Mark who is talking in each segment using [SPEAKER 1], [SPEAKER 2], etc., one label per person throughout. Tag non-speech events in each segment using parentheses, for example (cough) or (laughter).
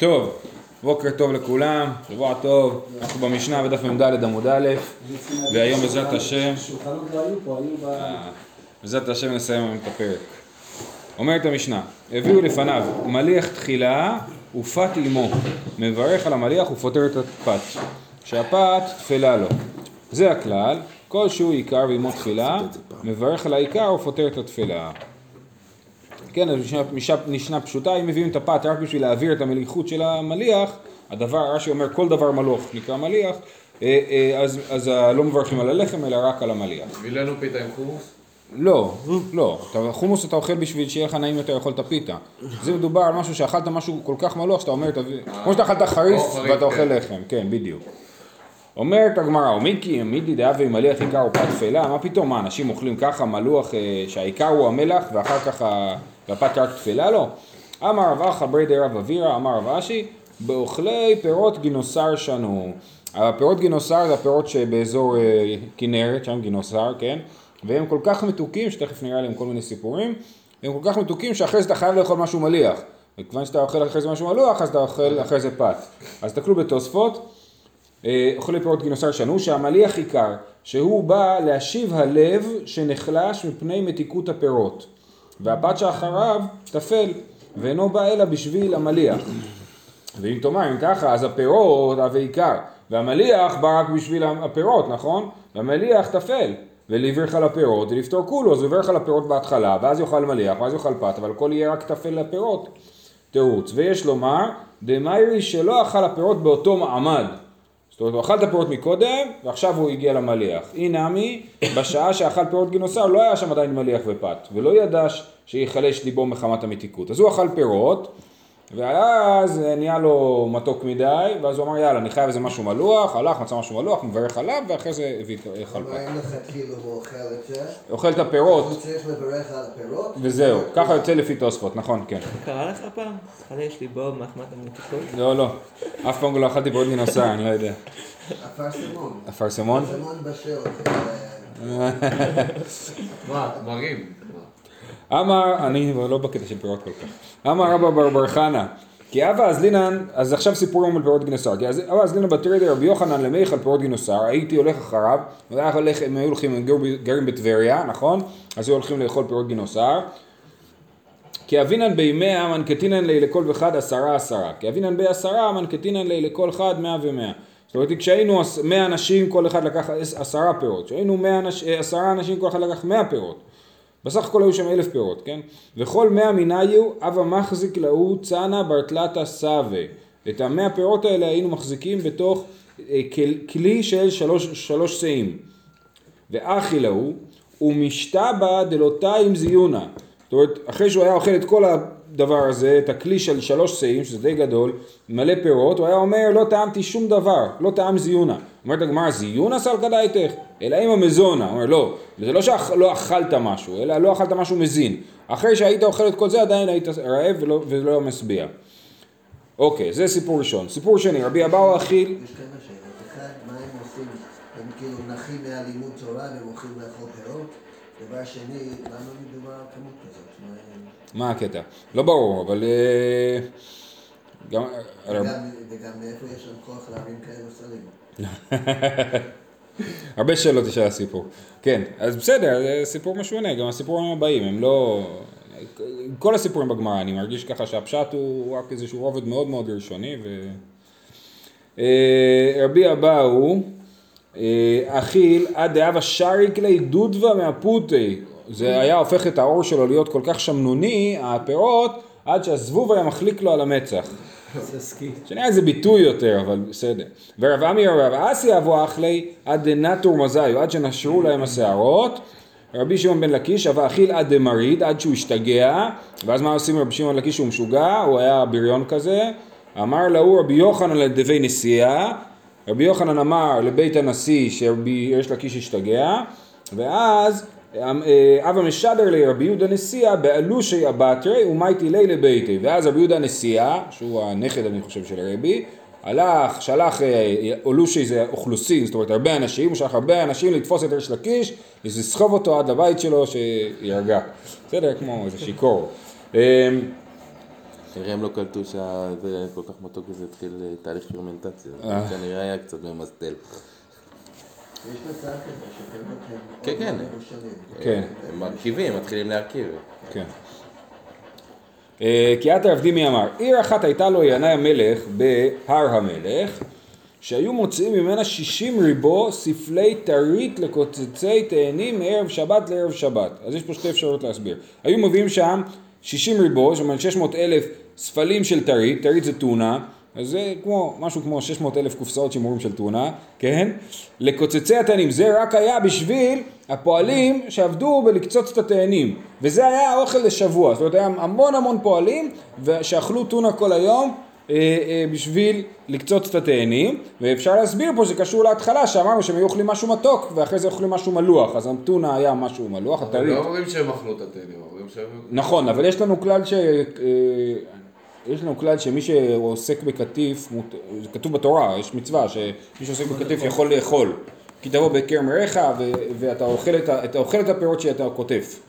[SPEAKER 1] טוב, בוקר טוב לכולם, שבוע טוב, אנחנו במשנה בדף מ"ד עמוד א', והיום בעזרת השם,
[SPEAKER 2] לא.
[SPEAKER 1] אה, בעזרת השם נסיים היום את הפרק. אומרת המשנה, הביאו לפניו מליח תחילה ופת עמו, מברך על המליח ופוטר את הפת, שהפת תפלה לו. זה הכלל, כל שהוא עיקר ועמו תחילה, מברך על העיקר ופוטר את התפלה. כן, אז משנה, משנה, משנה פשוטה, אם מביאים את הפת רק בשביל להעביר את המליחות של המליח, הדבר, רש"י אומר כל דבר מלוך נקרא מליח, אה, אה, אז, אז אה, לא מברכים על הלחם אלא רק על המליח.
[SPEAKER 3] מילאנו פיתה עם חומוס?
[SPEAKER 1] לא, לא, חומוס אתה אוכל בשביל שיהיה לך נעים יותר לאכול את הפיתה. זה מדובר על משהו שאכלת משהו כל כך מלוך שאתה אומר, כמו שאתה אכלת חריף ואתה אוכל
[SPEAKER 3] כן.
[SPEAKER 1] לחם, כן, בדיוק. אומרת הגמרא, ומיקי, מידי דאב ומליח עיקר ופת תפלה, מה פתאום, מה, אנשים אוכלים ככה מלוח שהעיקר הוא המלח ואחר כך והפת רק תפלה לו? אמר רב אחא ברי דרב אבירא, אמר רב אשי, באוכלי פירות גינוסר שנו. הפירות גינוסר זה הפירות שבאזור אה, כנרת, שם גינוסר, כן? והם כל כך מתוקים, שתכף נראה להם כל מיני סיפורים, הם כל כך מתוקים שאחרי זה אתה חייב לאכול משהו מליח. וכיוון שאתה אוכל אחרי זה משהו מלוח, אז אתה אוכל אחרי זה פת. אז תסתכלו בתוספות. אה, אוכלי פירות גינוסר שנו, שהמליח עיקר, שהוא בא להשיב הלב שנחלש מפני מתיקות הפירות. והפת שאחריו טפל, ואינו בא אלא בשביל המליח. ואם תאמר, אם ככה, אז הפירות אף עיקר, והמליח בא רק בשביל הפירות, נכון? והמליח טפל, ולברך על הפירות, ולפתור כולו, אז הוא יברך על הפירות בהתחלה, ואז יאכל מליח, ואז יאכל פת, אבל הכל יהיה רק טפל לפירות. תירוץ, ויש לומר, דמיירי שלא אכל הפירות באותו מעמד. זאת אומרת, הוא אכל את הפירות מקודם, ועכשיו הוא הגיע למליח. אי נמי, בשעה שאכל פירות גינוסר, לא היה שם עדיין מליח ופת, ולא ידע שיחלש ליבו מחמת המתיקות. אז הוא אכל פירות, ואז נהיה לו מתוק מדי, ואז הוא אמר, יאללה, אני חייב איזה משהו מלוח, הלך, מצא משהו מלוח, מברך עליו, ואחרי זה הביא אכל
[SPEAKER 4] אבל
[SPEAKER 1] פת.
[SPEAKER 4] אין לך כאילו הוא אוכל את זה,
[SPEAKER 1] אוכל את הפירות,
[SPEAKER 4] הוא צריך לברך על הפירות.
[SPEAKER 1] וזהו. ככה יוצא לפי תוספות, נכון, כן.
[SPEAKER 5] קרה לך פעם? חלש ליבו מחמת המתיקות?
[SPEAKER 1] לא, לא. אף פעם לא אכלתי פירות גינוסר, אני לא יודע.
[SPEAKER 4] אפרסמון.
[SPEAKER 1] אפרסמון?
[SPEAKER 4] אפרסמון בשל. (laughs)
[SPEAKER 3] מה, מרים.
[SPEAKER 1] אמר, אני לא בקטע של פירות כל כך. אמר רבא בר בר חנה, כי אבא אזלינן, אז עכשיו סיפורים על פירות גינוסר, כי אבא אזלינן בתרי רבי יוחנן למיכל פירות גינוסר, הייתי הולך אחריו, והיה הולך, הם היו הולכים, הם גרים בטבריה, נכון? אז היו הולכים לאכול פירות גינוסר. כי אבינן בימיה מנקטינן לי לכל אחד עשרה עשרה, כי אבינן בי עשרה מנקטינן לי לכל אחד מאה ומאה. זאת אומרת, כשהיינו מאה אנשים כל אחד לקח עש- עשרה פירות, כשהיינו אה, עשרה אנשים כל אחד לקח מאה פירות. בסך הכל היו שם אלף פירות, כן? וכל מאה מניו, אבא מחזיק להו צנא ברטלתא סווה. את המאה פירות האלה היינו מחזיקים בתוך אה, כל- כלי של שלוש, שלוש שאים. ואחי להו, ומשתבא דלותיים זיונה. זאת אומרת, אחרי שהוא היה אוכל את כל הדבר הזה, את הכלי של שלוש שאים, שזה די גדול, מלא פירות, הוא היה אומר, לא טעמתי שום דבר, לא טעם זיונה. אומרת הגמרא, זיונה סלקא דייתך? אלא אם המזונה. הוא אומר, לא, זה לא שלא אכלת משהו, אלא לא אכלת משהו מזין. אחרי שהיית אוכל את כל זה, עדיין היית רעב ולא, ולא משביע. אוקיי, זה סיפור ראשון. סיפור שני, רבי אבאו אכיל,
[SPEAKER 4] כאילו נחים מהלימוד תורה והם הולכים לאכול פירות? דבר שני, למה מדובר על כמות כזאת? מה
[SPEAKER 1] הקטע? לא ברור, אבל... אה, גם...
[SPEAKER 4] וגם מאיפה יש להם כוח להרים כאלה סלים? (laughs)
[SPEAKER 1] הרבה שאלות יש על הסיפור. כן, אז בסדר, זה סיפור משונה, גם הסיפורים הבאים הם לא... כל הסיפורים בגמרא, אני מרגיש ככה שהפשט הוא רק איזשהו רובד מאוד מאוד ראשוני ו... אה, רבי אבאו, אה, אכיל עד דאבה שריק לי דודווה מהפוטי. זה היה הופך את העור שלו להיות כל כך שמנוני, הפירות, עד שהזבוב היה מחליק לו על המצח. שנראה איזה ביטוי יותר, אבל בסדר. ורב עמי ורב אסי אבו אחלי עד דנטור מזיו, עד שנשרו להם השערות. רבי שמעון בן לקיש אבא אכיל עד דמריד, עד שהוא השתגע. ואז מה עושים רבי שמעון לקיש שהוא משוגע? הוא היה בריון כזה. אמר להוא רבי יוחנן לדבי נשיאה. רבי יוחנן אמר לבית הנשיא שרבי יש לקיש השתגע. ואז אבא משדר לי רבי יהודה נשיאה באלושי אבטרי ומייטי לי לביתי ואז רבי יהודה נשיאה שהוא הנכד אני חושב של הרבי הלך, שלח, אה, אולושי זה אוכלוסין, זאת אומרת הרבה אנשים, הוא שלח הרבה אנשים לתפוס את ריש לקיש, לסחוב אותו עד לבית שלו שירגע. בסדר? כמו איזה שיכור. אה,
[SPEAKER 2] כנראה הם לא קלטו שזה כל כך מתוק וזה התחיל אה, תהליך פרמנטציה.
[SPEAKER 1] אה.
[SPEAKER 2] כנראה היה קצת ממסטל.
[SPEAKER 4] יש מצב כזה שפירות הם
[SPEAKER 2] כן, כן.
[SPEAKER 1] כן.
[SPEAKER 2] הם מרכיבים, מתחילים להרכיב.
[SPEAKER 1] כן. אה, כי עתה עבדי מי אמר, עיר אחת הייתה לו ינאי המלך בהר המלך, שהיו מוציאים ממנה שישים ריבו ספלי טרית לקוצצי תאנים מערב שבת לערב שבת. אז יש פה שתי אפשרויות להסביר. היו מביאים שם שישים ריבו, זאת אומרת 600 אלף ספלים של טרית, טרית זה טונה, אז זה כמו, משהו כמו 600 אלף קופסאות שימורים של טונה, כן? לקוצצי התאנים, זה רק היה בשביל הפועלים שעבדו בלקצוץ את התאנים, וזה היה האוכל לשבוע, זאת אומרת היה המון המון פועלים שאכלו טונה כל היום אה, אה, בשביל לקצוץ את התאנים, ואפשר להסביר פה שזה קשור להתחלה, שאמרנו שהם היו אוכלים משהו מתוק ואחרי זה אוכלים משהו מלוח, אז הטונה היה משהו מלוח,
[SPEAKER 3] אבל
[SPEAKER 1] הטרית.
[SPEAKER 3] לא אומרים שהם אכלו את הטנים, אומרים שהם...
[SPEAKER 1] נכון, אבל יש לנו כלל ש... אה, יש לנו כלל שמי שעוסק בקטיף, זה כתוב בתורה, יש מצווה שמי שעוסק בקטיף יכול לאכול. כי תבוא בכרם עריך ו- ואתה אוכל את, אתה אוכל את הפירות שאתה קוטף.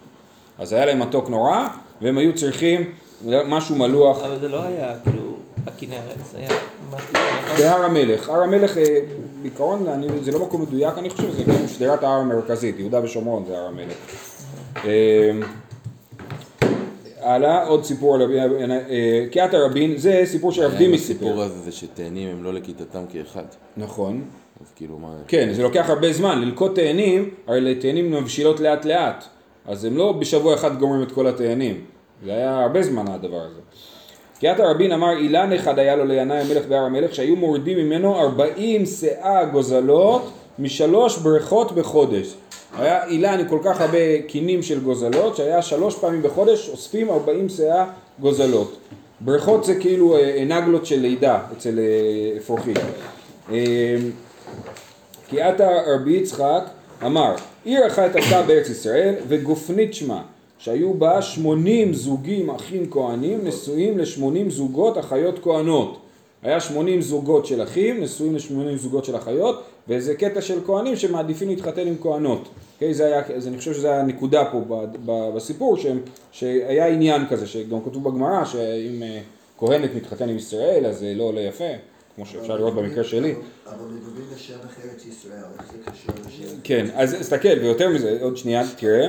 [SPEAKER 1] אז היה להם מתוק נורא, והם היו צריכים משהו מלוח
[SPEAKER 5] אבל זה לא היה כאילו הכנרת, זה היה משהו...
[SPEAKER 1] בהר המלך. הר המלך, אה, בעיקרון, אני, זה לא מקום מדויק, אני חושב שזה כאילו שדרת ההר המרכזית, יהודה ושומרון זה הר המלך. אה, הלאה, עוד סיפור על רבי, אה, קיאת הרבין, זה סיפור שעבדים
[SPEAKER 2] הסיפור
[SPEAKER 1] מסיפור.
[SPEAKER 2] הזה זה שתאנים הם לא לכיתתם כאחד.
[SPEAKER 1] נכון.
[SPEAKER 2] אז כאילו מה...
[SPEAKER 1] כן, זה לוקח הרבה זמן, ללקוט תאנים, הרי לתאנים מבשילות לאט לאט, אז הם לא בשבוע אחד גומרים את כל התאנים, זה היה הרבה זמן הדבר הזה. קיאת הרבין אמר אילן אחד היה לו לינאי המלך בהר המלך שהיו מורידים ממנו ארבעים שאה גוזלות משלוש בריכות בחודש. היה אילן עם כל כך הרבה קינים של גוזלות שהיה שלוש פעמים בחודש אוספים ארבעים שאה גוזלות. בריכות זה כאילו אה, נגלות של לידה אצל אה, אפרוחים. אה, כי עתה רבי יצחק אמר, עיר אחת הייתה בארץ ישראל וגופנית שמה, שהיו בה שמונים זוגים אחים כהנים נשואים לשמונים זוגות אחיות כהנות. היה שמונים זוגות של אחים נשואים לשמונים זוגות של אחיות וזה קטע של כהנים שמעדיפים להתחתן עם כהנות. Okay, זה היה, אז אני חושב שזה היה הנקודה פה ב- ב- בסיפור שהם, שהיה עניין כזה שגם כתוב בגמרא שאם אה, כהנת מתחתן עם ישראל אז זה לא עולה יפה כמו שאפשר לראות במקרה שלי.
[SPEAKER 4] אבל מדברים בשבח ארץ ישראל, איך זה קשור לשבח?
[SPEAKER 1] כן, אז תסתכל, ויותר מזה, עוד שנייה, תראה.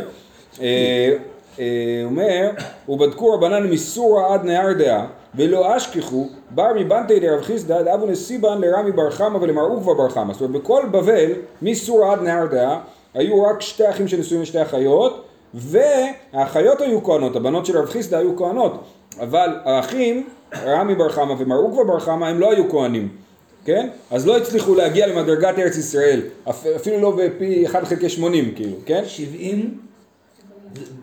[SPEAKER 1] אה, אה, אומר, ובדקו רבנן מסורה עד נהר דעה, ולא אשכחו, בר מבנתי דרב חיסדא, דאבו נסיבן לרמי בר חמא ולמר עוקבא בר חמא. זאת אומרת, בכל בבל, מסורה עד נהר דעה, היו רק שתי אחים שנשואים לשתי אחיות, והאחיות היו כהנות, הבנות של רב חיסדא היו כהנות, אבל האחים, רמי בר חמא ומר עוקבא בר חמא, הם לא היו כהנים. כן? אז לא הצליחו להגיע למדרגת ארץ ישראל, אפ- אפילו לא בפי 1 חלקי 80 כאילו, כן?
[SPEAKER 5] 70?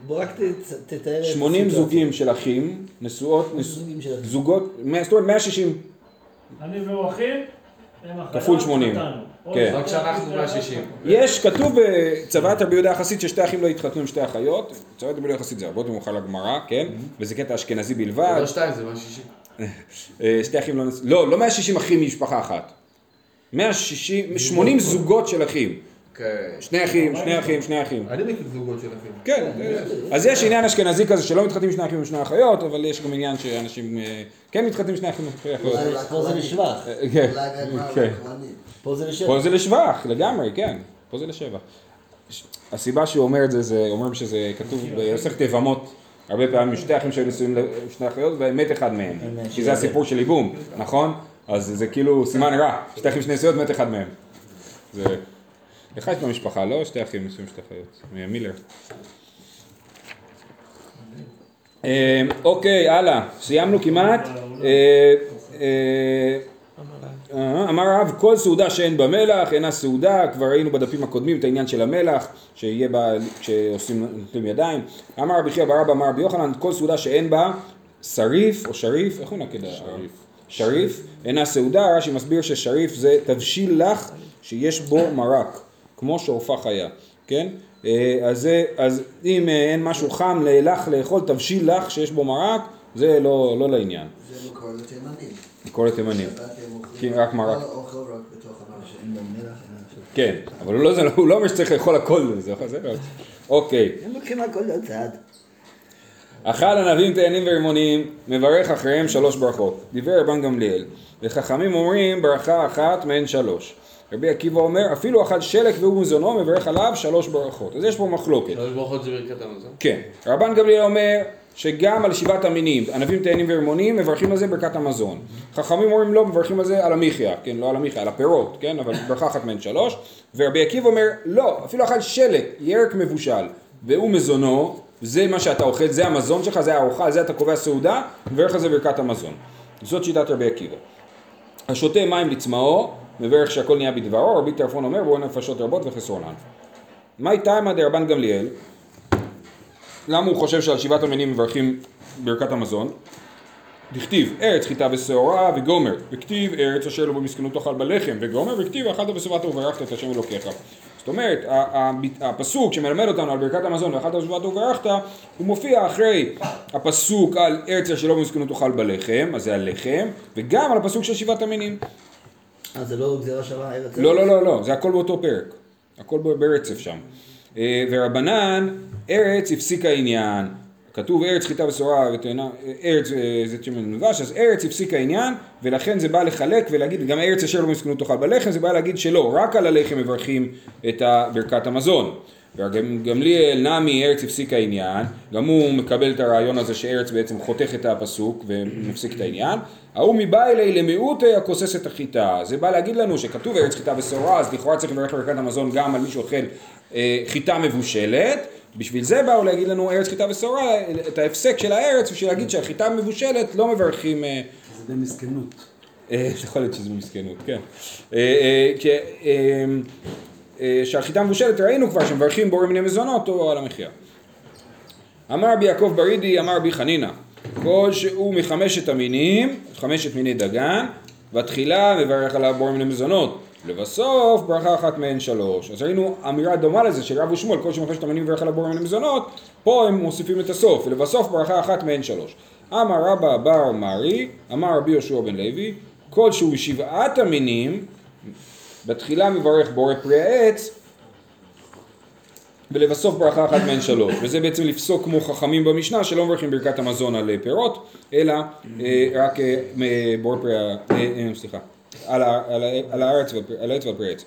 [SPEAKER 5] בוא רק תתאר את
[SPEAKER 1] 80
[SPEAKER 5] הסיטואציה.
[SPEAKER 1] זוגים של אחים, נשואות. זוגות, זאת אומרת 160,
[SPEAKER 6] אני והוא אחים,
[SPEAKER 1] כפול 80.
[SPEAKER 6] חתנו.
[SPEAKER 1] כן.
[SPEAKER 3] רק שאנחנו 160.
[SPEAKER 1] יש, כתוב בצוואת רבי יהודה החסיד ששתי אחים לא יתחתנו עם שתי אחיות, צוואת רבי יהודה החסיד זה הרבה יותר מאוחר לגמרא, כן? וזה קטע אשכנזי בלבד,
[SPEAKER 3] לא שתיים, זה 160. (laughs)
[SPEAKER 1] אה, שתי אחים לא נס... לא, לא 160 אחים ממשפחה אחת, 160, 80 (laughs) זוגות של אחים. שני אחים, שני אחים, שני אחים.
[SPEAKER 3] אני מכיר זוגות של אחים.
[SPEAKER 1] כן, אז יש עניין אשכנזי כזה שלא מתחתנים שני אחים ושני אחיות, אבל יש גם עניין שאנשים אה, כן מתחתנים שני אחים ושני אחיות.
[SPEAKER 5] פה זה לשבח.
[SPEAKER 1] אה, כן, כן.
[SPEAKER 5] פה זה לשבח.
[SPEAKER 1] פה זה לשבח, לגמרי, כן, פה זה לשבח. הסיבה שהוא אומר את זה, זה אומרים שזה כתוב במסכת יבמות, הרבה פעמים שתי אחים שהיו נשואים לשני אחיות ומת אחד מהם, כי זה הסיפור של ייבום, נכון? אז זה כאילו סימן רע, שתי אחים שני נשואות מת אחד מהם. לך יש במשפחה, לא? שתי אחים נשואים לשתי אחיות, מילר. אה, אוקיי, הלאה, סיימנו כמעט. אה, אה, אמר הרב, כל סעודה שאין בה מלח אינה סעודה, כבר ראינו בדפים הקודמים את העניין של המלח, שיהיה בה, כשעושים נוטלים ידיים. אמר רבי חייא ברבא, אמר רבי יוחנן, כל סעודה שאין בה שריף או שריף, איך הוא נקד? שריף. שריף, אינה סעודה, רש"י מסביר ששריף זה תבשיל לך שיש בו מרק, כמו שעורפה חיה, כן? אה, אז, זה, אז אם אה, אין משהו חם לך לאכול תבשיל לך שיש בו מרק, זה לא, לא לעניין.
[SPEAKER 4] זה מקור לתימנים.
[SPEAKER 1] לקרוא לתימנים.
[SPEAKER 4] שבת הם אוכלים
[SPEAKER 1] כן, רק מרק. כן, אבל הוא לא, לא- הוא לא אומר שצריך לאכול הכל, זה, זה לא. אוקיי,
[SPEAKER 5] הם לוקחים הכל לצד.
[SPEAKER 1] אכל ענבים תאנים ורימונים, מברך אחריהם שלוש ברכות. דיבר רבן גמליאל. וחכמים אומרים ברכה אחת מהן שלוש. רבי עקיבא אומר, אפילו אכל שלק והוא מזונו, מברך עליו שלוש ברכות. אז יש פה מחלוקת.
[SPEAKER 3] שלוש ברכות זה ברכת המזון?
[SPEAKER 1] כן. רבן גמליאל אומר שגם על שבעת המינים, ענבים, תאנים ורימונים, מברכים על זה ברכת המזון. חכמים אומרים לא, מברכים על זה על המחיה, כן, לא על המחיה, על הפירות, כן, אבל ברכה אחת מהן שלוש. ורבי עקיבא אומר, לא, אפילו אכל שלק, ירק מבושל, והוא מזונו, זה מה שאתה אוכל, זה המזון שלך, זה הארוחה, זה אתה קובע סעודה, מברך על זה ברכת המזון. זאת שיטת רבי עקיבא. השותה מים לצמאו, מברך שהכל נהיה בדברו, רבי טרפון אומר, בואו נפשות רבות וחסרונן. מאי תימא דרבן גמליאל, למה הוא חושב שעל שבעת המינים מברכים ברכת המזון? דכתיב ארץ חיטה ושעורה וגומר, וכתיב ארץ אשר לא במסכנות תאכל בלחם, וגומר, וכתיב ואכלת ושבעת וברכת את השם אלוקיך. זאת אומרת, הפסוק שמלמד אותנו על ברכת המזון ואכלת ושבעת וברכת, הוא מופיע אחרי הפסוק על ארץ אשר לא במסכנות תאכל בלחם, אז זה הלחם, וגם על הפסוק של שבעת המינים.
[SPEAKER 5] אז זה לא גזירה שווה ארץ?
[SPEAKER 1] לא, לא, לא, לא, זה הכל באותו פרק. הכל ברצף שם. אה, ורבנן, ארץ הפסיק העניין. כתוב ארץ חיטה ושעורה ותאנה, ארץ אה, זה שמן דבש, אז ארץ הפסיק העניין, ולכן זה בא לחלק ולהגיד, גם ארץ אשר לא מסכנות תאכל בלחם, זה בא להגיד שלא, רק על הלחם מברכים את ברכת המזון. וגמליאל נמי ארץ הפסיק העניין, גם הוא מקבל את הרעיון הזה שארץ בעצם חותך את הפסוק ומפסיק את העניין. ההוא מבא אלי למיעוטי הכוסס את החיטה. זה בא להגיד לנו שכתוב ארץ חיטה ושעורה, אז לכאורה צריך לברך ברכת המזון גם על מי שאוכל אה, חיטה מבושלת. בשביל זה באו להגיד לנו ארץ חיטה ושעורה, את ההפסק של הארץ, בשביל להגיד שהחיטה המבושלת לא מברכים... אה,
[SPEAKER 7] זה במסכנות.
[SPEAKER 1] אה, יכול להיות שזה מסכנות, כן. אה, שהחיטה מבושלת ראינו כבר שמברכים בורא מיני מזונות או על המחיה. אמר רבי יעקב ברידי, אמר רבי חנינא, כל שהוא מחמשת המינים, חמשת מיני דגן, בתחילה מברך עליו בורא מיני מזונות, לבסוף ברכה אחת מהן שלוש. אז ראינו אמירה דומה לזה של רב ושמואל, כל שמחמשת המינים מברך עליו בורא מיני מזונות, פה הם מוסיפים את הסוף, ולבסוף ברכה אחת מהן שלוש. אמר רבא בר מרי, אמר רבי יהושע בן לוי, כל שהוא שבעת המינים, בתחילה מברך בורא פרי העץ, ולבסוף ברכה אחת מהן שלוש, וזה בעצם לפסוק כמו חכמים במשנה שלא מברכים ברכת המזון על אה, פירות, אלא אה, רק אה, בורא פרי, סליחה, על, הארץ, ועל פרי העץ.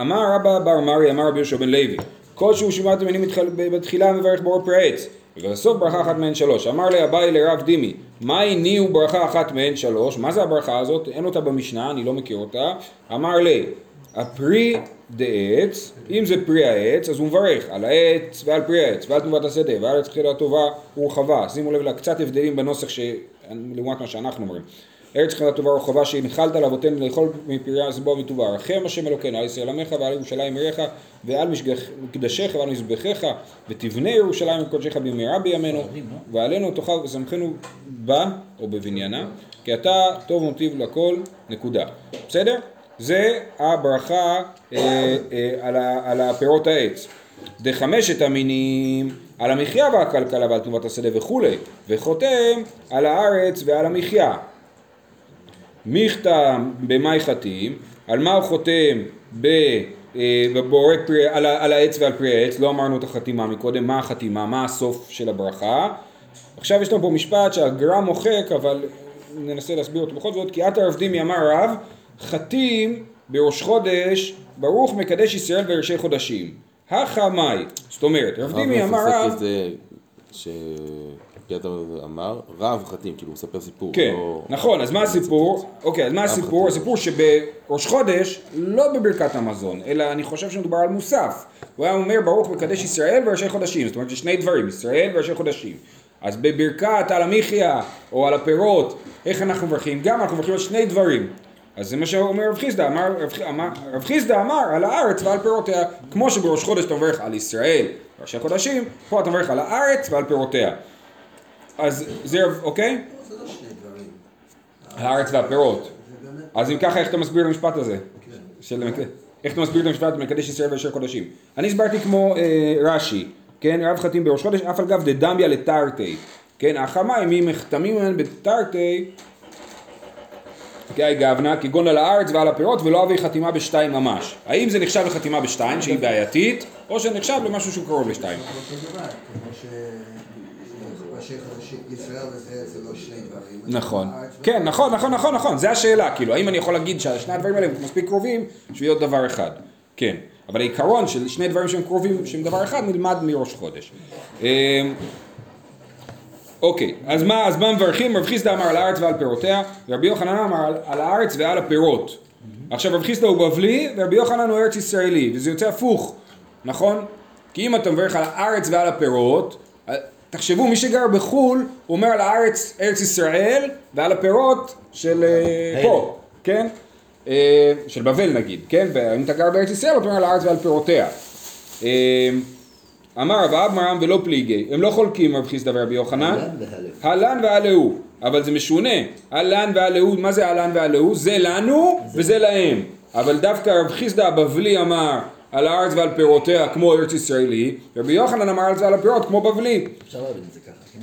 [SPEAKER 1] אמר רבא בר מרי, אמר רבי יהושע בן לוי, כל שהוא שמעת המינים מתחיל- בתחילה מברך בורא פרי העץ, ובסוף ברכה אחת מהן שלוש. אמר לי אביי לרב דימי, מה הניעו ברכה אחת מהן שלוש? מה זה הברכה הזאת? אין אותה במשנה, אני לא מכיר אותה. אמר לי, הפרי דעץ, אם זה פרי העץ, אז הוא מברך על העץ ועל פרי העץ ועל תנובת השדה ועל ארץ תחילה טובה ורחבה. שימו לב לקצת הבדלים בנוסח ש... לעומת מה שאנחנו אומרים. ארץ תחילה טובה ורחבה שהנחלת לאבותינו לאכול מפרי הסבוע וטובה. רחם השם אלוקינו על ישראל עמך ועל ירושלים עירך ועל מקדשיך ועל מזבחיך ותבנה ירושלים מקודשך במהרה בימינו ועלינו תאכל ושמחנו בה או בבניינה כי אתה טוב ומטיב לכל נקודה. בסדר? זה הברכה אה, אה, על, ה, על הפירות העץ. דחמשת המינים על המחיה והכלכלה ועל תנובת השדה וכולי, וחותם על הארץ ועל המחיה. מיכתא במאי חתים, על מה הוא חותם ב, אה, בבורא פרי, על, על העץ ועל פרי העץ, לא אמרנו את החתימה מקודם, מה החתימה, מה הסוף של הברכה. עכשיו יש לנו פה משפט שהגר"א מוחק, אבל ננסה להסביר אותו בכל זאת, כי עתה רב דימי אמר רב, חתים בראש חודש, ברוך מקדש ישראל בראשי חודשים. הכא מאי, זאת אומרת, רב דימי אמר רב,
[SPEAKER 2] זה ש... קריאת אמר, רב חתים, כאילו הוא מספר סיפור.
[SPEAKER 1] כן,
[SPEAKER 2] לא-
[SPEAKER 1] נכון, אז מה הסיפור? אוקיי, אז מה הסיפור? הסיפור שבראש חודש, לא בברכת המזון, אלא אני חושב שמדובר על מוסף. הוא היה אומר ברוך מקדש ישראל וראשי חודשים, זאת אומרת יש שני דברים, ישראל וראשי חודשים. אז בברכת על המחיה או על הפירות, איך אנחנו מברכים? גם אנחנו מברכים על שני דברים. אז זה מה שאומר רב חיסדא, אמר, רב, חיסדא אמר על הארץ ועל פירותיה, כמו שבראש חודש אתה מברך על ישראל וראשי חודשים, פה אתה מברך על הארץ ועל פירותיה. אז זה, אוקיי?
[SPEAKER 4] זה לא שני דברים.
[SPEAKER 1] הארץ והפירות. אז אם ככה, איך אתה מסביר את המשפט הזה? איך אתה מסביר את המשפט מקדש ישראל ואשר קודשים? אני הסברתי כמו אה, רש"י, כן? רב חתים בראש חודש, אף על גב דדמיה לתרתי. כן? החמה, אם מחתמים מהן בתרתי, כאי גבנה, כגון על הארץ ועל הפירות, ולא אבי חתימה בשתיים ממש. האם זה נחשב לחתימה בשתיים, שהיא בעייתית, או שזה נחשב למשהו שהוא קרוב לשתיים?
[SPEAKER 4] אותו דבר, כמו ש... ראשי חודשים, ישראל וזה, זה לא שני דברים.
[SPEAKER 1] נכון. כן, נכון, נכון, נכון, נכון, זה השאלה, כאילו, האם אני יכול להגיד ששני הדברים האלה מספיק קרובים בשביל להיות דבר אחד? כן. אבל העיקרון של שני דברים שהם קרובים, שהם דבר אחד, נלמד מראש חודש. אמ, אוקיי, אז מה, אז מה מברכים? רב חיסדא אמר על הארץ ועל פירותיה, ורבי יוחנן אמר על, על הארץ ועל הפירות. עכשיו רב חיסדא הוא בבלי, ורבי יוחנן הוא ארץ ישראלי, וזה יוצא הפוך, נכון? כי אם אתה מברך על הארץ ועל הפירות, אה, תחשבו, מי שגר בחו"ל, הוא אומר על הארץ ארץ ישראל, ועל הפירות של אה, פה, כן? אה, של בבל נגיד, כן? ואם אתה גר בארץ ישראל, אתה אומר על הארץ ועל פירותיה. אה, אמר רב אברהם ולא פליגי, הם לא חולקים רב חיסדא ורבי יוחנן, הלן והלהו, אבל זה משונה, הלן והלהו, מה זה הלן והלהו? זה לנו וזה להם, אבל דווקא רב חיסדא הבבלי אמר על הארץ ועל פירותיה כמו ארץ ישראלי, רבי יוחנן אמר על זה על הפירות כמו בבלי.
[SPEAKER 5] אפשר להבין את זה ככה, כן?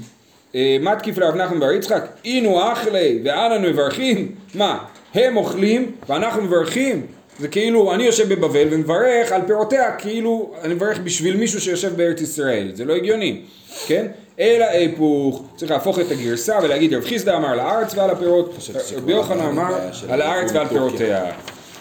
[SPEAKER 1] אה, מה תקיף לרב נחמן בר יצחק? אינו אחלי ואנו מברכים? מה, הם אוכלים ואנחנו מברכים? זה כאילו אני יושב בבבל ומברך על פירותיה כאילו אני מברך בשביל מישהו שיושב בארץ ישראל, זה לא הגיוני, כן? אלא היפוך, צריך להפוך את הגרסה ולהגיד רב חיסדא אמר על הארץ ועל הפירות, רבי יוחנן אמר על הארץ ועל פירותיה.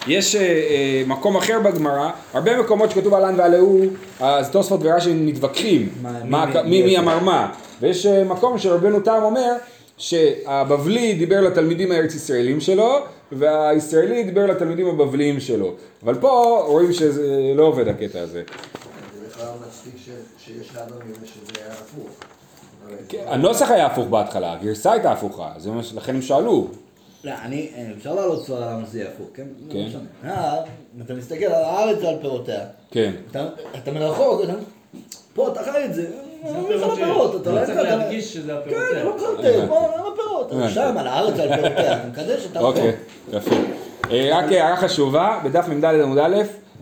[SPEAKER 1] יש אה, אה, מקום אחר בגמרא, הרבה מקומות שכתוב עלן ועלהו, אז תוספות ורש"י מתווכחים,
[SPEAKER 5] מה-
[SPEAKER 1] מה-
[SPEAKER 5] מי-
[SPEAKER 1] מי
[SPEAKER 5] מי?
[SPEAKER 1] אמר מה, ויש אה, מקום שרבנו תם אומר שהבבלי דיבר לתלמידים הארץ ישראלים שלו והישראלי דיבר לתלמידים הבבליים שלו אבל פה רואים שזה לא עובד הקטע הזה
[SPEAKER 4] זה בכלל מצדיק ש- שיש לנו שזה היה הפוך.
[SPEAKER 1] כן, הנוסח היה הפוך בהתחלה, הגרסה הייתה הפוכה, זה מה שלכן הם שאלו
[SPEAKER 5] לא, אני, אה, אפשר להעלות סברה למה זה יהיה הפוך, כן? לא
[SPEAKER 1] כן.
[SPEAKER 5] משנה. אה, אם אתה מסתכל על הארץ ועל פירותיה,
[SPEAKER 1] כן,
[SPEAKER 5] אתה- אתה מרחוק, אתה... פה אתה חי את זה,
[SPEAKER 6] זה
[SPEAKER 5] אה,
[SPEAKER 6] הפירות
[SPEAKER 5] על. הפירות, אתה לא
[SPEAKER 6] צריך
[SPEAKER 5] אתה-
[SPEAKER 6] להדגיש שזה
[SPEAKER 5] כן,
[SPEAKER 6] הפירות.
[SPEAKER 5] לא מחרטט, בוא, על הפירות. שם, על הארץ ועל פירותיה, אתה מקדש את הפירות.
[SPEAKER 1] אוקיי, יפה. אה, רק הערה חשובה, בדף מ"ד עמוד א',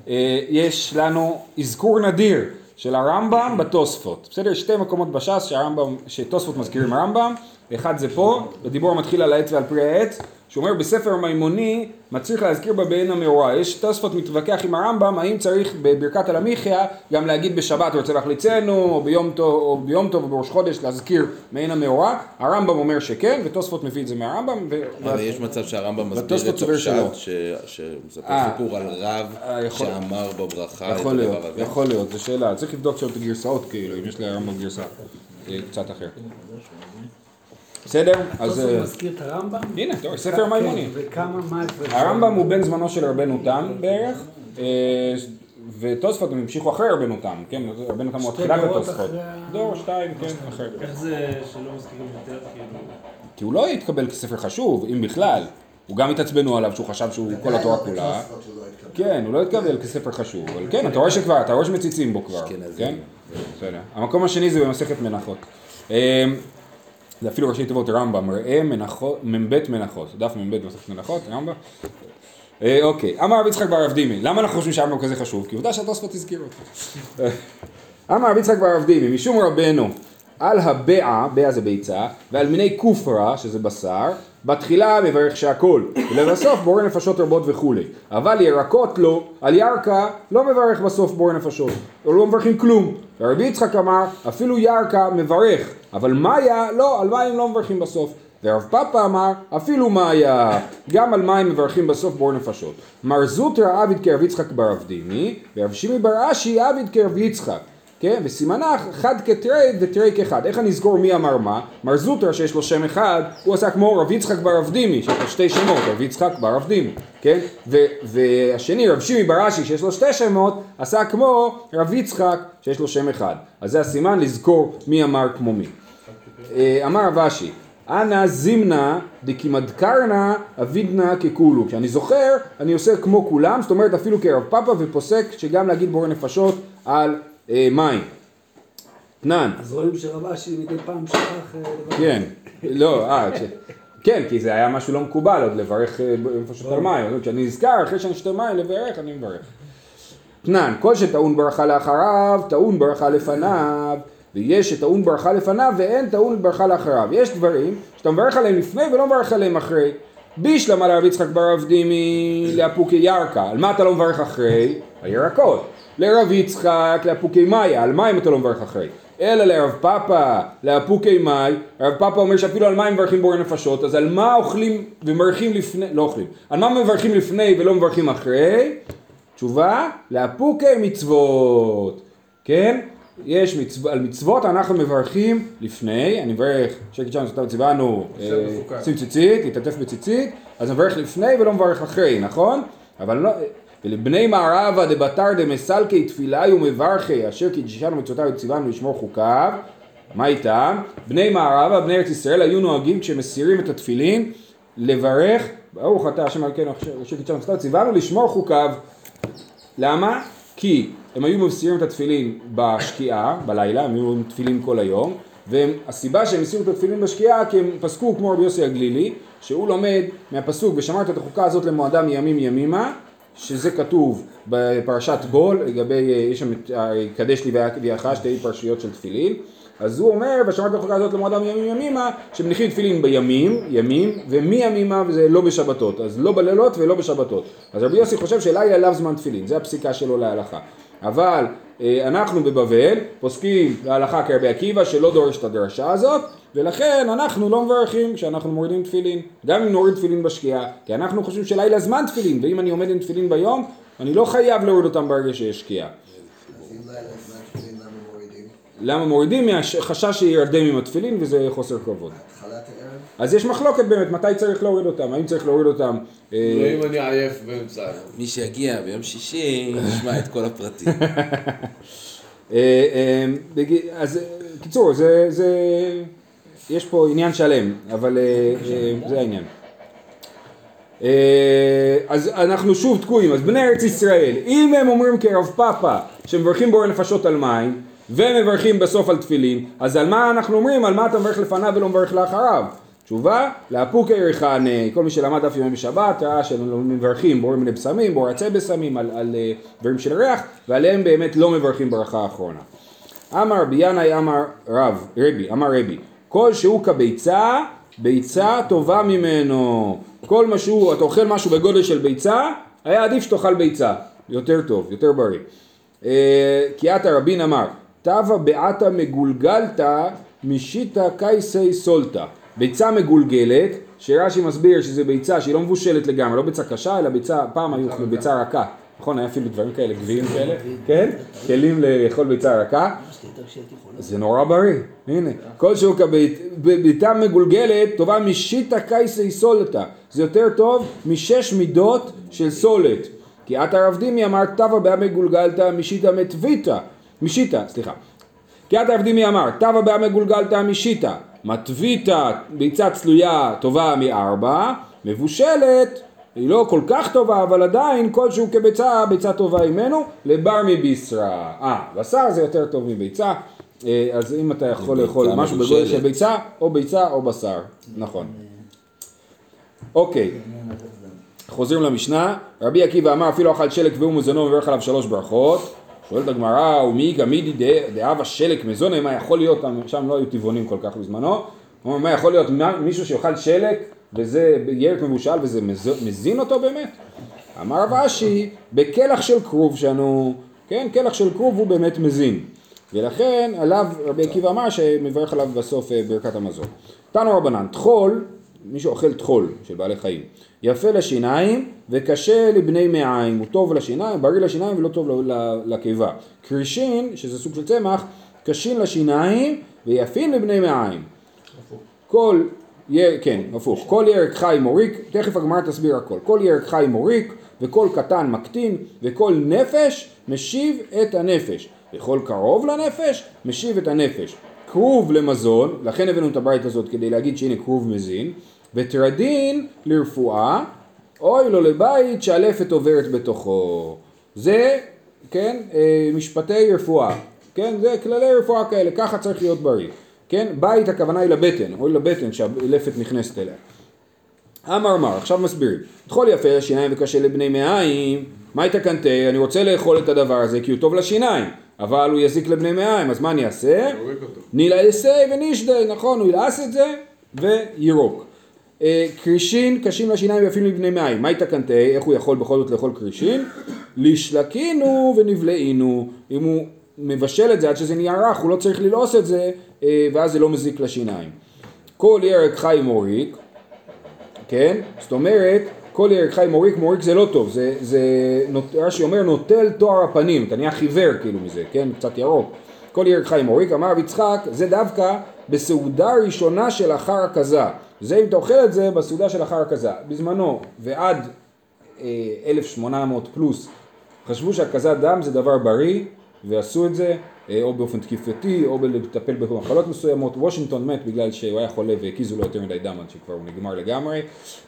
[SPEAKER 1] אה, יש לנו אזכור נדיר של הרמב"ם בתוספות. בסדר? שתי מקומות בש"ס שהרמב"ם, שתוספות מזכירים הרמב"ם, אחד זה פה, בדיבור המתחיל על העץ ועל פרי העץ, שאומר בספר מימוני מצריך להזכיר בה בעין המאורע. יש תוספות מתווכח עם הרמב"ם האם צריך בברכת על המחיה גם להגיד בשבת רוצה להחליצנו או ביום טוב או ביום טוב או בראש חודש להזכיר מעין המאורע. הרמב"ם אומר שכן ותוספות מביא את זה מהרמב"ם. ו-
[SPEAKER 2] אבל יש מצב שהרמב"ם מסביר את. הפשט, שמספר
[SPEAKER 1] אה.
[SPEAKER 2] סיפור על רב
[SPEAKER 1] אה, יכול-
[SPEAKER 2] שאמר בברכה את
[SPEAKER 1] יכול להיות,
[SPEAKER 2] הדבר.
[SPEAKER 1] יכול להיות, זו שאלה, צריך לבדוק שם את הגרסאות כאילו, אם יש לרמב"ם גרסה אה, קצת אחרת. בסדר? אז
[SPEAKER 7] תוספות
[SPEAKER 1] אה,
[SPEAKER 7] מזכיר את הרמב"ם?
[SPEAKER 1] הנה, אתה רואה, ספר מימוני.
[SPEAKER 7] כן, וכמה, מה?
[SPEAKER 1] הרמב"ם הוא בן זמנו של רבנו תם בערך, אה, ותוספות הם המשיכו אחרי רבנו תם, כן? רבנו תם הוא
[SPEAKER 7] שתי
[SPEAKER 1] תחילת
[SPEAKER 7] דורות
[SPEAKER 1] התוספות.
[SPEAKER 7] אחרי ה-
[SPEAKER 1] דור, שתיים, כן, אחרי.
[SPEAKER 6] איך זה שלא מזכירים יותר, כאילו?
[SPEAKER 1] כי הוא לא התקבל כספר חשוב, אם בכלל. הוא גם התעצבנו עליו שהוא חשב שהוא כל התורה כולה.
[SPEAKER 4] לא.
[SPEAKER 1] כן, הוא לא התקבל כספר חשוב, אבל כן, אתה רואה שכבר, אתה רואה שמציצים בו כבר. כן? בסדר. המקום השני זה במסכת מנחות. זה אפילו ראשי תיבות רמב"ם, ראה מנחות, מ"ב מנחות, דף מ"ב במסכת מנחות, רמב"ם. אה, אוקיי, אמר רבי יצחק בר רב דימי, למה אנחנו חושבים שהרמב"ם כזה חשוב? כי עובדה שהתוספות הזכירו אותו. אה, אמר רבי יצחק בר רב דימי, משום רבנו, על הבעה, בעה זה ביצה, ועל מיני כופרה, שזה בשר, בתחילה מברך שהכל, ולבסוף בורא נפשות רבות וכולי. אבל ירקות לא, על ירקה לא מברך בסוף בורא נפשות, או לא מברכים כלום. ורבי יצחק אמר, אפילו ירקה מברך, אבל מאיה, לא, על מים לא מברכים בסוף. ורב פאפה אמר, אפילו מאיה, גם על מים מברכים בסוף בור נפשות. מר זוטרא עביד כרב יצחק ברב דימי, ורב שימי בר אשי עביד כרב יצחק. כן, וסימנה חד כתרי ותרי כאחד. איך אני אזכור מי אמר מה? מר זוטרא שיש לו שם אחד, הוא עשה כמו רב יצחק ברב דימי, שיש לו שתי שמות, רב יצחק ברב דימי, כן? ו- והשני, רב שימי בר אשי, שיש לו שתי שמות, עשה כמו רב יצחק, שיש לו שם אחד. אז זה הסימן לזכור מי אמר כמו מי. אה, אמר רב אשי, אנא זימנה דקימדקרנה אבידנה ככולו. כשאני זוכר, אני עושה כמו כולם, זאת אומרת אפילו כרב פאפה ופוסק שגם להגיד בורא נפשות על מים. תנן,
[SPEAKER 7] אז רואים שרב אשי מדי פעם שכח אה, לברך.
[SPEAKER 1] כן, לא, אה, כש... כן, כי זה היה משהו לא מקובל עוד לברך אה, נפשות על מים, כשאני נזכר אחרי שאני שותה מים לברך, אני מברך. תנן, כל שטעון ברכה לאחריו, טעון ברכה לפניו, ויש שטעון ברכה לפניו ואין טעון ברכה לאחריו. יש דברים שאתה מברך עליהם לפני ולא מברך עליהם אחרי. בישלמה לרב יצחק בר דימי לאפוקי ירקה, על מה אתה לא מברך אחרי? הירקות. לרב יצחק לאפוקי מאיה, על מים אתה לא מברך אחרי? אלא לרב פאפא, לאפוקי מאי, רב פאפא אומר שאפילו על מים מברכים בורא נפשות, אז על מה אוכלים ומברכים לפני, לא אוכלים, על מה מברכים לפני ולא מברכים אחרי? תשובה, לאפוקי מצוות, כן? יש מצו... על מצוות אנחנו מברכים לפני, אני מברך, שקט שם שאתה ציוונו,
[SPEAKER 3] עכשיו
[SPEAKER 1] אה. שים ציצית, יתעטף בציצית, אז מברך לפני ולא מברך אחרי, נכון? אבל לא, ולבני מערבה דבתר דמסלקי תפילה ומברכי, אשר קידשנו מצוותיו וציוונו לשמור חוקיו, מה איתם? בני מערבה, בני ארץ ישראל היו נוהגים כשמסירים את התפילין, לברך, ברוך אתה השם אלוקינו אשר קידשנו מצוותיו וציוונו לשמור חוקיו. למה? כי הם היו מסירים את התפילין בשקיעה, בלילה, הם היו עם תפילין כל היום, והסיבה שהם הסירו את התפילין בשקיעה כי הם פסקו כמו רבי יוסי הגלילי, שהוא לומד מהפסוק ושמרת את החוקה הזאת למועדה מימים ימימה, שזה כתוב בפרשת גול, לגבי, יש שם קדש לי ויחש, שתי פרשיות של תפילין, אז הוא אומר, ושמרת את החוקה הזאת למועדה מימים ימימה, שמניחים תפילין בימים, ימים, ומימימה וזה לא בשבתות, אז לא בלילות ולא בשבתות. אז רבי יוסי חושב שלילה לאו זמן תפילין, זה הפסיקה שלו להלכה. אבל אה, אנחנו בבבל פוסקים להלכה כרבי עקיבא שלא דורש את הדרשה הזאת ולכן אנחנו לא מברכים כשאנחנו מורידים תפילין גם אם נוריד תפילין בשקיעה כי אנחנו חושבים שלילה זמן תפילין ואם אני עומד עם תפילין ביום אני לא חייב להוריד אותם ברגע שיש שקיעה
[SPEAKER 4] למה מורידים?
[SPEAKER 1] מהחשש שירדם עם התפילין וזה חוסר כבוד? אז יש מחלוקת באמת מתי צריך להוריד אותם האם צריך להוריד אותם אה,
[SPEAKER 3] לא אם אני עייף באמצע.
[SPEAKER 2] מי שיגיע ביום שישי, ישמע את כל הפרטים. (laughs)
[SPEAKER 1] אה, אה, אז קיצור, זה, זה, יש פה עניין שלם, אבל אה, אה, זה העניין. אה, אז אנחנו שוב תקועים, אז בני ארץ ישראל, אם הם אומרים כרב פאפא, שמברכים בורא נפשות על מים, ומברכים בסוף על תפילין, אז על מה אנחנו אומרים, על מה אתה מברך לפניו ולא מברך לאחריו? תשובה, לאפוקי ריחני, כל מי שלמד דף יומי בשבת, ראה שהם מברכים בורא מיני בשמים, בורא עצי בשמים, על, על דברים של ריח, ועליהם באמת לא מברכים ברכה האחרונה. אמר רבי ינאי אמר רב, רבי, אמר רבי, כל שהוא כביצה, ביצה טובה ממנו. כל מה שהוא, אתה אוכל משהו בגודל של ביצה, היה עדיף שתאכל ביצה. יותר טוב, יותר בריא. אה, כי עתה רבין אמר, תבה בעתה מגולגלתא משיתא קייסי סולתא. ביצה מגולגלת, שרש"י מסביר שזה ביצה שהיא לא מבושלת לגמרי, לא ביצה קשה, אלא ביצה, פעם היו ביצה רכה. נכון, היה אפילו דברים כאלה, גביעים כאלה, כן? כלים לאכול ביצה רכה. זה נורא בריא, הנה, כל שהוא כביתה מגולגלת טובה משיטה קייסי סולתה, זה יותר טוב משש מידות של סולת, כי את הרב דימי אמר תבה ביה מגולגלתא משיטה מטביתא, משיטה, סליחה, כי את הרב דימי אמר תבה ביה מגולגלתא משיטה, מטביתא ביצה צלויה טובה מארבע, מבושלת היא לא כל כך טובה, אבל עדיין כלשהו כביצה, ביצה טובה ממנו, לבר מביסרא. אה, בשר זה יותר טוב מביצה, אה, אז אם אתה יכול לאכול משהו בגודל של. ביצה, או ביצה או בשר, נכון. אוקיי, חוזרים למשנה, רבי עקיבא אמר אפילו אכל שלק והוא מזונו ומברך עליו שלוש ברכות. שואלת הגמרא, ומי גמידי דה- דאבה שלק מזונה, מה יכול להיות, שם לא היו טבעונים כל כך בזמנו, מה יכול להיות מישהו שאוכל שלק וזה ירק מבושל וזה מז- מזין אותו באמת? אמר רב אשי, בכלח של כרוב שאנו, כן, כלח של כרוב הוא באמת מזין. ולכן עליו רבי עקיבא אמר שמברך עליו בסוף אה, ברכת המזון. תנו רבנן, טחול, מי שאוכל טחול של בעלי חיים, יפה לשיניים וקשה לבני מעיים, הוא טוב לשיניים, בריא לשיניים ולא טוב לקיבה. קרישין, שזה סוג של צמח, קשין לשיניים ויפין לבני מעיים. כל ירק, כן, הפוך, כל ירק חי מוריק, תכף הגמרא תסביר הכל, כל ירק חי מוריק וכל קטן מקטין וכל נפש משיב את הנפש וכל קרוב לנפש משיב את הנפש. כרוב למזון, לכן הבאנו את הברית הזאת כדי להגיד שהנה כרוב מזין, וטרדין לרפואה, אוי לו לבית שאלפת עוברת בתוכו. זה, כן, אה, משפטי רפואה, כן, זה כללי רפואה כאלה, ככה צריך להיות בריא. כן, בית הכוונה היא לבטן, אוי לבטן שהלפת נכנסת אליה. אמר מר, עכשיו מסבירים. טחול יפה לשיניים וקשה לבני מעיים, מה התקנתה? אני רוצה לאכול את הדבר הזה כי הוא טוב לשיניים, אבל הוא יזיק לבני מעיים, אז מה אני אעשה?
[SPEAKER 3] אותו.
[SPEAKER 1] נילעסי ונשדה, נכון, הוא ילעס את זה ויירוק. אה, קרישין קשים לשיניים ויפים לבני מים, מה יתקנתי, איך הוא יכול בכל זאת לאכול קרישין? לשלקינו ונבלעינו, אם הוא מבשל את זה עד שזה נהיה רך, הוא לא צריך ללעוס את זה, אה, ואז זה לא מזיק לשיניים. כל ירק חי מוריק, כן? זאת אומרת, כל ירק חי מוריק, מוריק זה לא טוב, זה, זה רש"י אומר נוטל תואר הפנים, אתה נהיה חיוור כאילו מזה, כן? קצת ירוק. כל ירק חי מוריק, אמר רב יצחק, זה דווקא בסעודה ראשונה של אחר הכזה. זה אם אתה אוכל את זה בסעודה של אחר הכזה. בזמנו ועד אה, 1800 פלוס חשבו שהקזת דם זה דבר בריא ועשו את זה אה, או באופן תקיפתי או בלטפל במחלות מסוימות. וושינגטון מת בגלל שהוא היה חולה והקיזו לו יותר מדי דם עד שכבר הוא נגמר לגמרי.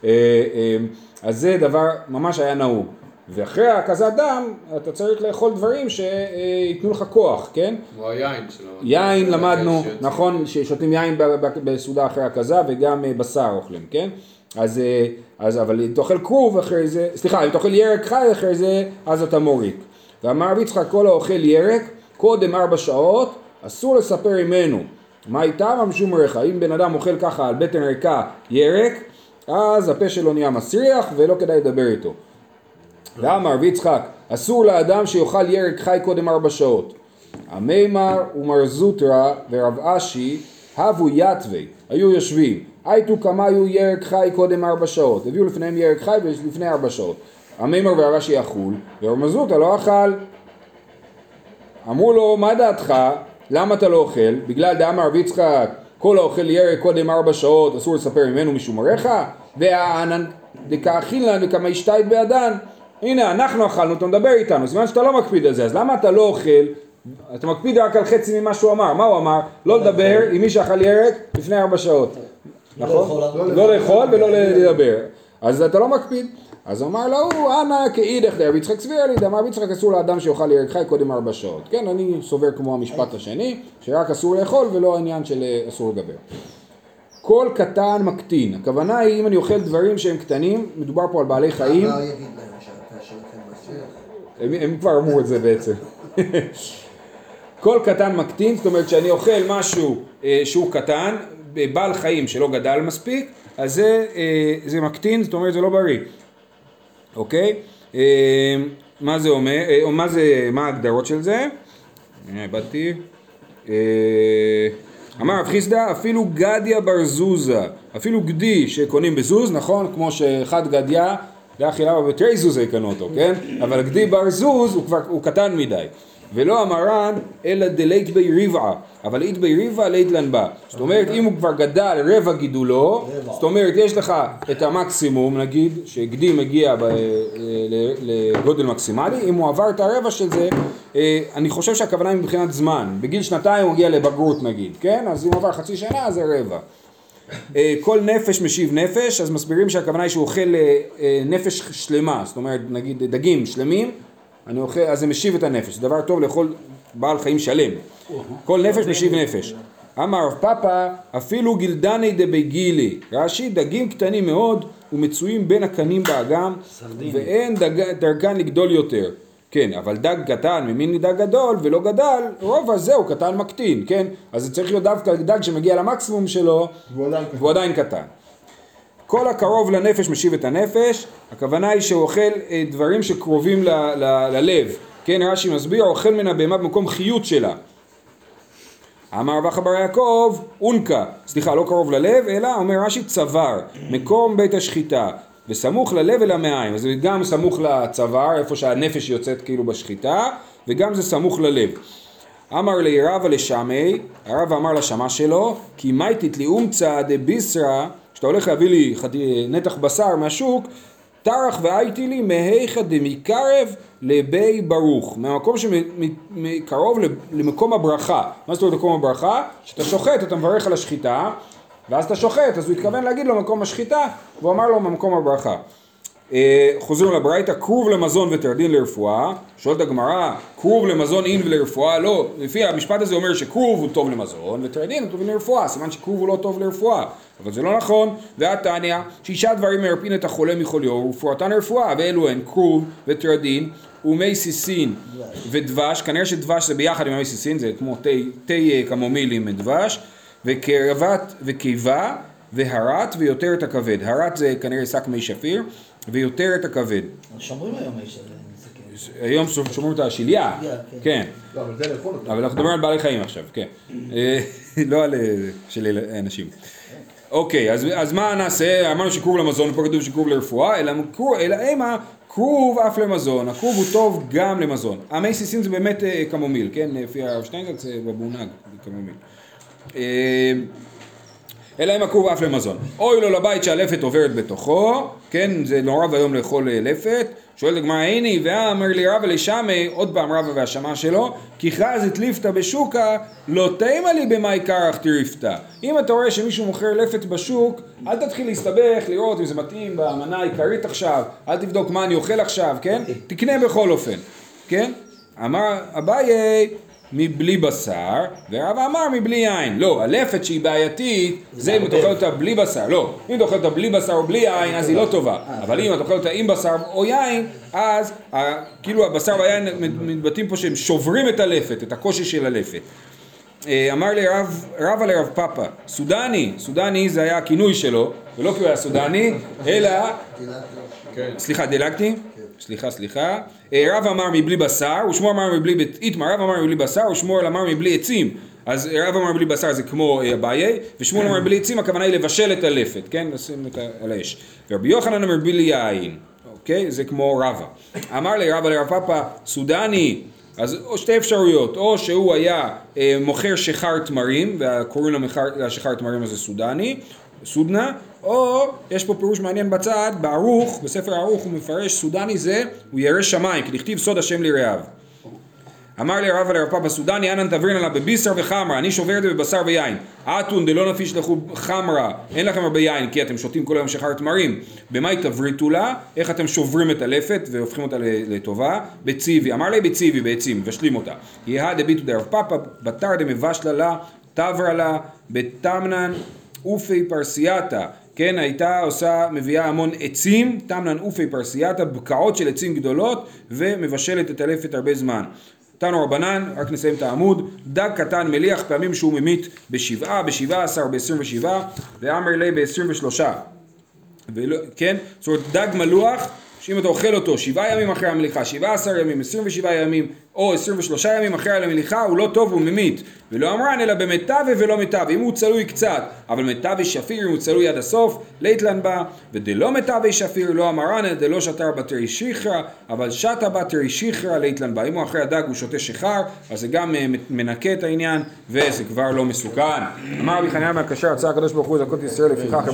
[SPEAKER 1] אה, אה, אז זה דבר ממש היה נהוג. ואחרי הקזת דם אתה צריך לאכול דברים שייתנו לך כוח, כן?
[SPEAKER 3] כמו היין שלו.
[SPEAKER 1] יין למדנו,
[SPEAKER 3] שיוצא.
[SPEAKER 1] נכון, ששותים יין בסעודה אחרי הכזה וגם אה, בשר אוכלים, כן? אז, אה, אז אבל אם תאכל כרוב אחרי זה, סליחה, אם תאכל ירק חי אחרי זה, אז אתה מוריק. ואמר רבי יצחק, כל האוכל ירק, קודם ארבע שעות, אסור לספר ממנו. מה איתם? משום ריחה. אם בן אדם אוכל ככה על בטן ריקה ירק, אז הפה שלו נהיה מסריח ולא כדאי לדבר איתו. ואמר רבי יצחק, אסור לאדם שיאכל ירק חי קודם ארבע שעות. המימר ומר זוטרא ורב אשי הבו יתווה, היו יושבים, הייתו כמה היו ירק חי קודם ארבע שעות, הביאו לפניהם ירק חי לפני ארבע שעות. המימר ורב אשי אכול, ורב זוטרא לא אכל. אמרו לו, מה דעתך? למה אתה לא אוכל? בגלל דאמר רבי יצחק, כל האוכל ירק קודם ארבע שעות, אסור לספר ממנו משום עריך? והענן דקאכילן וכמה השתית בידן. הנה, אנחנו אכלנו, אתה מדבר איתנו, סימן שאתה לא מקפיד על זה, אז למה אתה לא אוכל? אתה מקפיד רק על חצי ממה שהוא אמר. מה הוא אמר? לא לדבר עם מי שאכל ירק לפני ארבע שעות. נכון? לא לאכול ולא לדבר. אז אתה לא מקפיד. אז אמר לו, אנא כאידך דרבי יצחק צביר לי, דאמר רבי יצחק אסור לאדם שיאכל ירק חי קודם ארבע שעות. כן, אני סובר כמו המשפט השני, שרק אסור לאכול ולא העניין של אה, אסור לדבר. כל קטן מקטין, הכוונה היא אם אני אוכל דברים שהם קטנים, מדובר פה על בעלי חיים? הם, הם כבר אמרו את זה בעצם. (laughs) כל קטן מקטין, זאת אומרת שאני אוכל משהו אה, שהוא קטן, בעל חיים שלא גדל מספיק, אז זה, אה, זה מקטין, זאת אומרת זה לא בריא, אוקיי? אה, מה זה אומר, אה, או מה זה, מה ההגדרות של זה? איבדתי. אה, אמר רב חיסדא אפילו גדיה בר זוזה, אפילו גדי שקונים בזוז, נכון? כמו שאחד גדיה, לאחי למה בתרי זוז יקנו אותו, כן? אבל גדי בר זוז הוא כבר, הוא קטן מדי. ולא המרן, אלא דלית בי ריבעה, אבל אית בי ריבעה לית לן בה. זאת אומרת, אם הוא כבר גדל רבע גידולו, זאת אומרת, יש לך את המקסימום, נגיד, שגדי מגיע ל- לגודל מקסימלי, אם הוא עבר את הרבע של זה, אה, אני חושב שהכוונה היא מבחינת זמן. בגיל שנתיים הוא מגיע לבגרות נגיד, כן? אז אם הוא עבר חצי שנה, זה רבע. אה, כל נפש משיב נפש, אז מסבירים שהכוונה היא שהוא אוכל אה, אה, נפש שלמה, זאת אומרת נגיד דגים שלמים, אני אוכל, אז זה משיב את הנפש, זה דבר טוב לאכול בעל חיים שלם. כל נפש משיב נפש. אמר רב פאפא, אפילו גילדני דבגילי, רש"י דגים קטנים מאוד ומצויים בין הקנים באגם, ואין דג, דרכן לגדול יותר. כן, אבל דג קטן ממין דג גדול ולא גדל, רוב הזה הוא קטן מקטין, כן? אז זה צריך להיות דווקא דג שמגיע למקסימום שלו, והוא עדיין קטן. כל הקרוב לנפש משיב את הנפש, הכוונה היא שהוא אוכל אה, דברים שקרובים ללב, כן רש"י מסביר, אוכל מן הבהמה במקום חיות שלה. אמר רבא חבר יעקב, אונקה, סליחה, לא קרוב ללב, אלא אומר רש"י צוואר, מקום בית השחיטה, וסמוך ללב ולמעיים, אז זה גם סמוך לצוואר, איפה שהנפש יוצאת כאילו בשחיטה, וגם זה סמוך ללב. אמר לי רבא לשמי, הרב אמר לשמה שלו, כי מייטית לי אומצה דביסרא, כשאתה הולך להביא לי נתח בשר מהשוק, טרח והייתי לי מהיכא דמקרב לבי ברוך, מהמקום שקרוב למקום הברכה. מה זאת אומרת מקום הברכה? כשאתה שוחט אתה מברך על השחיטה, ואז אתה שוחט, אז הוא התכוון להגיד לו מקום השחיטה, והוא אמר לו ממקום הברכה. אה, חוזרים לברייתא, כרוב למזון וטרדין לרפואה, שואלת הגמרא, כרוב למזון אין ולרפואה, לא, לפי המשפט הזה אומר שכרוב הוא טוב למזון וטרדין הוא טוב לרפואה, סימן שכרוב הוא לא טוב לרפואה, אבל זה לא נכון, והתניא, שישה דברים מרפין את החולה מכל יום, ורפואתן רפואה, ואלו הן כרוב וטרדין ומי סיסין ודבש, כנראה שדבש זה ביחד עם המי סיסין, זה כמו תה, תה אה, קמומיל עם דבש, וקרבת וקיבה והרת ויותר את הכבד. הרת זה כנראה שק מי שפיר, ויותר את הכבד.
[SPEAKER 5] שומרים היום איש הזה.
[SPEAKER 1] היום שומרים את השליה,
[SPEAKER 5] שליה,
[SPEAKER 1] כן.
[SPEAKER 3] לא, אבל
[SPEAKER 1] אנחנו מדברים על בעלי חיים עכשיו, כן. אה, (laughs) לא על אה, של אנשים. אוקיי, אז, אז מה נעשה? אמרנו שכרוב למזון, פה כתוב שכרוב לרפואה, אלא, אימה, כרוב אף למזון, הכרוב הוא טוב גם למזון. המי סיסין זה באמת אה, קמומיל, כן? לפי הרב שטיינגלץ זה בבונג, זה קמומיל. אלא אם הכרוב אף למזון. אוי לו לבית שהלפת עוברת בתוכו, כן, זה נורא ואיום לאכול אה, לפת. שואלת הגמרא, הנה, ואמר לי רבא לשמי, עוד פעם רבא והשמה שלו, כי חזת ליפתא בשוקה, לא תימא לי במאי קרח תריפתא. אם אתה רואה שמישהו מוכר לפת בשוק, אל תתחיל להסתבך, לראות אם זה מתאים במנה העיקרית עכשיו, אל תבדוק מה אני אוכל עכשיו, כן? תקנה בכל אופן, כן? אמר אביי, מבלי בשר, ורבא אמר מבלי יין. לא, הלפת שהיא בעייתית, זה אם אתה אוכל אותה בלי בשר. לא, אם אתה אוכל אותה בלי בשר או בלי יין, אז היא לא טובה. אבל אם אתה אוכל אותה עם בשר או יין, אז כאילו הבשר והיין מתבטאים פה שהם שוברים את הלפת, את הקושי של הלפת. אה, אמר לי רב, רבא לרב פאפא, סודני, סודני זה היה הכינוי שלו, ולא כי הוא היה סודני, אלא סליחה, דילגתי? סליחה, סליחה. אה, רב אמר מבלי בשר, ושמואל אמר מבלי בית איתמר, רב אמר מבלי בשר, ושמואל אמר מבלי עצים. אז רב אמר מבלי בשר זה כמו אה, אביי, ושמואל אמר מבלי עצים, הכוונה היא לבשל את הלפת, כן? לשים את ה- על האש. ורבי יוחנן אמר מבלי יין, אוקיי? זה כמו רבא. אמר לי רבא לרב פאפא, סודני, אז שתי אפשרויות, או שהוא היה אה, מוכר שיכר תמרים, וקוראים לשיכר תמרים הזה סודני, סודנה, או יש פה פירוש מעניין בצד, בערוך, בספר הערוך הוא מפרש סודני זה, הוא ירא שמיים, כי לכתיב סוד השם לרעיו. אמר לי רבא לרב פאפא סודני, אנן תברנה לה בבישר וחמרה, אני שובר את זה בבשר ויין. אתון דלא נפיש לכו חמרה, אין לכם הרבה יין, כי אתם שותים כל היום שחר תמרים. במאי תבריתו לה, איך אתם שוברים את הלפת והופכים אותה לטובה? בציבי, אמר לי בציבי, בעצים, מבשלים אותה. יהא דביטו דרב פאפא, בתר דמבשלה לה, תברה לה, בתמנן אופי פרסייתא. כן, הייתה עושה, מביאה המון עצים, תמנן אופי פרסייתא, בקעות של עצים גדולות, ומבשלת את הלפת הרבה זמן. תנו רבנן, רק נסיים את העמוד, דג קטן מליח פעמים שהוא ממית בשבעה, בשבעה עשר, בעשרים ושבעה, ואמר לי בעשרים ושלושה. ולא, כן? זאת אומרת דג מלוח, שאם אתה אוכל אותו שבעה ימים אחרי המליחה, שבעה עשר ימים, עשרים ושבעה ימים, או עשרים ושלושה ימים אחרי המליחה, הוא לא טוב, הוא ממית. ולא אמרן אלא במטבה ולא מטבה, אם הוא צלוי קצת, אבל מטבה שפיר, אם הוא צלוי עד הסוף, ליתלן בה, ודלא מטבה שפיר, לא אמרן אלא דלא שתר בתרי שיחרא, אבל שתה בתרי שיחרא ליתלן בה. אם הוא אחרי הדג הוא שותה שיכר, אז זה גם אה, מנקה את העניין, וזה כבר לא מסוכן. אמר רבי חניה מהקשר, רצה הקדוש ברוך הוא לזכות ישראל, לפיכך